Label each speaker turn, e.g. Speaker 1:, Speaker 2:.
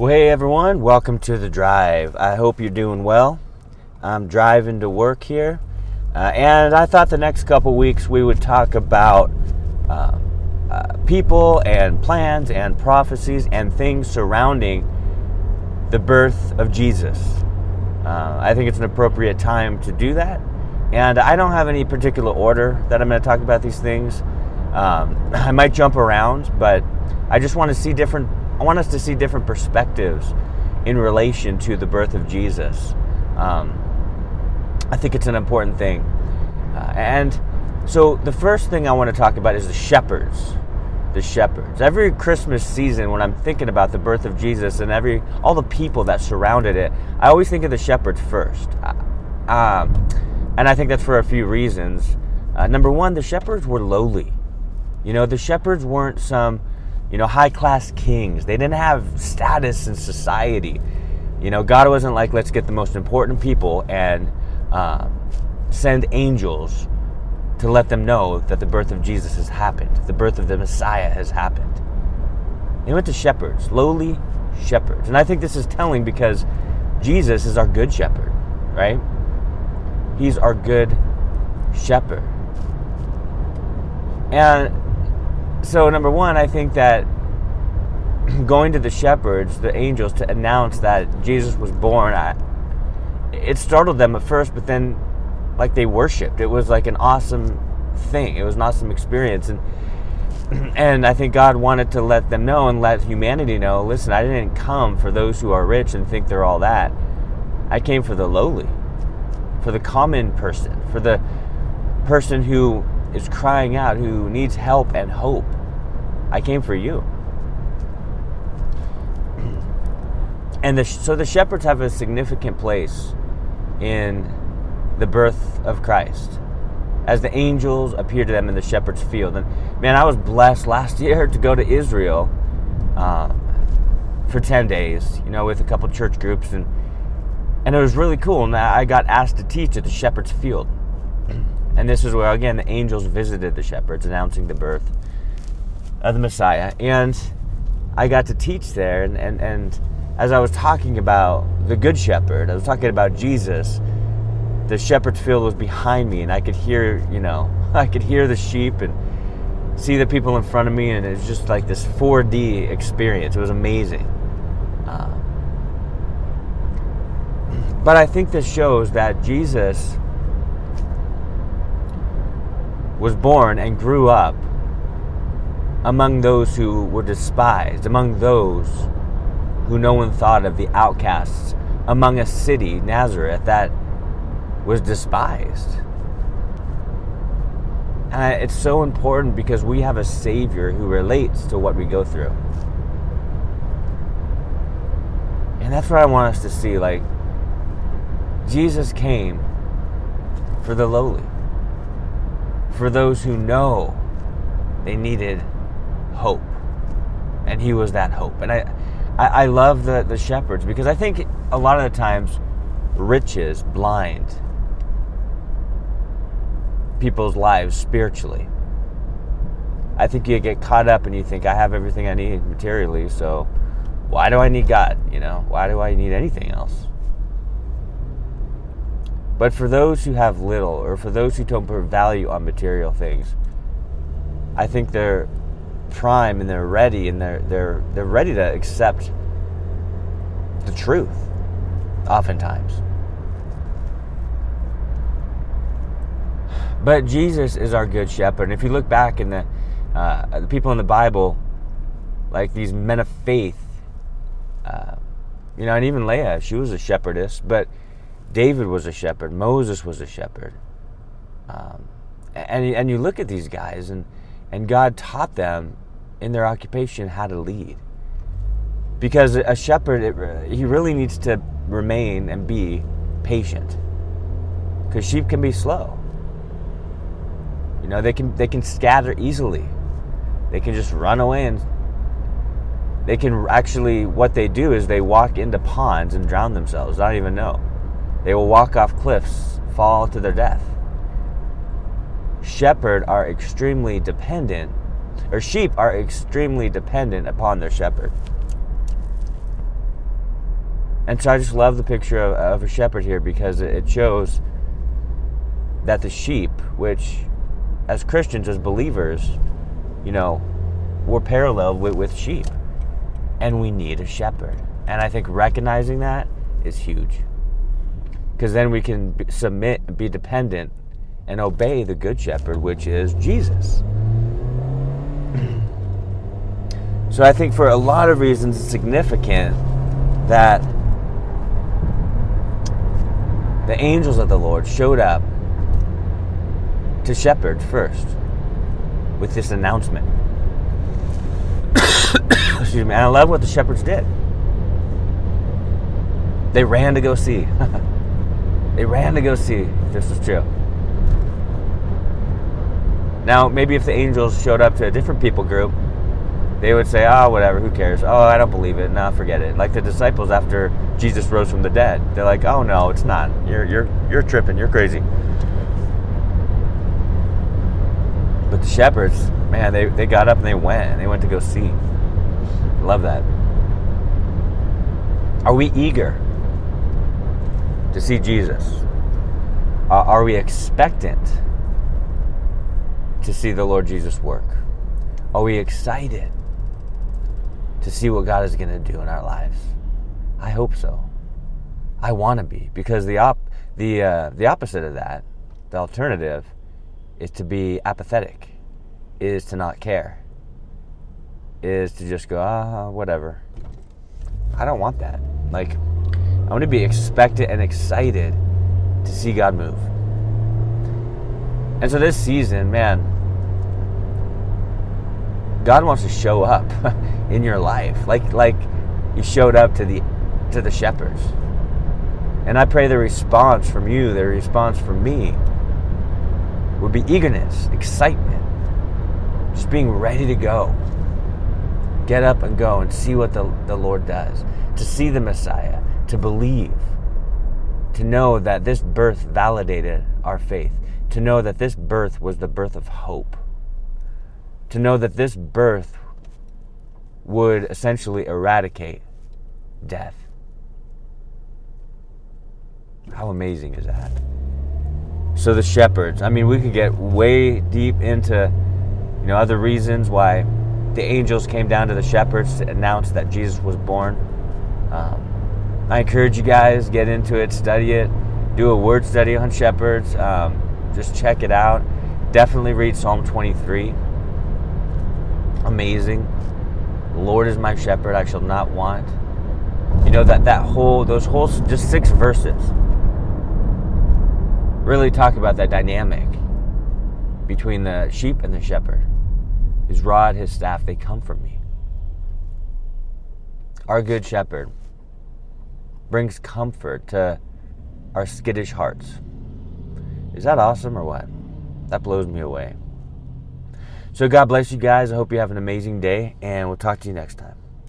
Speaker 1: Well, hey everyone, welcome to the drive. I hope you're doing well. I'm driving to work here, uh, and I thought the next couple weeks we would talk about uh, uh, people and plans and prophecies and things surrounding the birth of Jesus. Uh, I think it's an appropriate time to do that, and I don't have any particular order that I'm going to talk about these things. Um, I might jump around, but I just want to see different I want us to see different perspectives in relation to the birth of Jesus. Um, I think it's an important thing. Uh, and so the first thing I want to talk about is the shepherds. The shepherds. Every Christmas season, when I'm thinking about the birth of Jesus and every all the people that surrounded it, I always think of the shepherds first. Uh, um, and I think that's for a few reasons. Uh, number one, the shepherds were lowly. You know, the shepherds weren't some you know, high class kings. They didn't have status in society. You know, God wasn't like, let's get the most important people and uh, send angels to let them know that the birth of Jesus has happened, the birth of the Messiah has happened. They went to shepherds, lowly shepherds. And I think this is telling because Jesus is our good shepherd, right? He's our good shepherd. And so number one, I think that going to the shepherds, the angels, to announce that Jesus was born, I, it startled them at first, but then, like they worshipped. It was like an awesome thing. It was an awesome experience, and and I think God wanted to let them know and let humanity know. Listen, I didn't come for those who are rich and think they're all that. I came for the lowly, for the common person, for the person who is crying out, who needs help and hope. I came for you. And the, so the shepherds have a significant place in the birth of Christ as the angels appear to them in the shepherd's field. And man, I was blessed last year to go to Israel um, for 10 days, you know, with a couple church groups. And, and it was really cool. And I got asked to teach at the shepherd's field. And this is where, again, the angels visited the shepherds, announcing the birth of the Messiah. And I got to teach there. And, and, and as I was talking about the Good Shepherd, I was talking about Jesus, the shepherd's field was behind me. And I could hear, you know, I could hear the sheep and see the people in front of me. And it was just like this 4D experience. It was amazing. Uh, but I think this shows that Jesus was born and grew up among those who were despised, among those who no one thought of, the outcasts, among a city, Nazareth, that was despised. And it's so important because we have a Savior who relates to what we go through. And that's what I want us to see. Like, Jesus came for the lowly for those who know they needed hope. And he was that hope. And I, I, I love the, the shepherds because I think a lot of the times riches blind people's lives spiritually. I think you get caught up and you think, I have everything I need materially, so why do I need God? You know, why do I need anything else? But for those who have little, or for those who don't put value on material things, I think they're prime and they're ready and they're they're they're ready to accept the truth. Oftentimes. But Jesus is our good shepherd. And if you look back in the uh, the people in the Bible, like these men of faith, uh, you know, and even Leah, she was a shepherdess, but David was a shepherd. Moses was a shepherd. Um, and, and you look at these guys, and, and God taught them in their occupation how to lead. Because a shepherd, it, he really needs to remain and be patient. Because sheep can be slow. You know, they can, they can scatter easily. They can just run away and they can actually, what they do is they walk into ponds and drown themselves, I don't even know. They will walk off cliffs, fall to their death. Shepherd are extremely dependent, or sheep are extremely dependent upon their shepherd. And so I just love the picture of, of a shepherd here because it shows that the sheep, which as Christians, as believers, you know, we're parallel with, with sheep. And we need a shepherd. And I think recognizing that is huge. Because then we can submit, be dependent, and obey the Good Shepherd, which is Jesus. so I think for a lot of reasons it's significant that the angels of the Lord showed up to shepherds first with this announcement. Excuse me. And I love what the shepherds did. They ran to go see. they ran to go see if this was true. Now, maybe if the angels showed up to a different people group, they would say, oh, whatever, who cares? Oh, I don't believe it. Nah, forget it. Like the disciples after Jesus rose from the dead. They're like, oh, no, it's not. You're, you're, you're tripping. You're crazy. But the shepherds, man, they, they got up and they went and they went to go see. Love that. Are we eager to see Jesus? Uh, are we expectant to see the Lord Jesus work? Are we excited to see what God is going to do in our lives? I hope so. I want to be because the op the uh, the opposite of that, the alternative, is to be apathetic, is to not care, is to just go, ah, whatever. I don't want that. Like, I want to be expectant and excited to see God move. And so this season, man, God wants to show up in your life, like like He showed up to the to the shepherds. And I pray the response from you, the response from me, would be eagerness, excitement, just being ready to go. Get up and go and see what the, the Lord does, to see the Messiah, to believe, to know that this birth validated our faith, to know that this birth was the birth of hope, to know that this birth would essentially eradicate death. How amazing is that? So the shepherds. I mean, we could get way deep into, you know, other reasons why the angels came down to the shepherds to announce that Jesus was born. Um, I encourage you guys get into it, study it, do a word study on shepherds. Um, just check it out. Definitely read Psalm 23. Amazing. The Lord is my shepherd; I shall not want. You know that that whole those whole just six verses really talk about that dynamic between the sheep and the shepherd. His rod, his staff, they come from me. Our good shepherd brings comfort to our skittish hearts. Is that awesome or what? That blows me away. So, God bless you guys. I hope you have an amazing day, and we'll talk to you next time.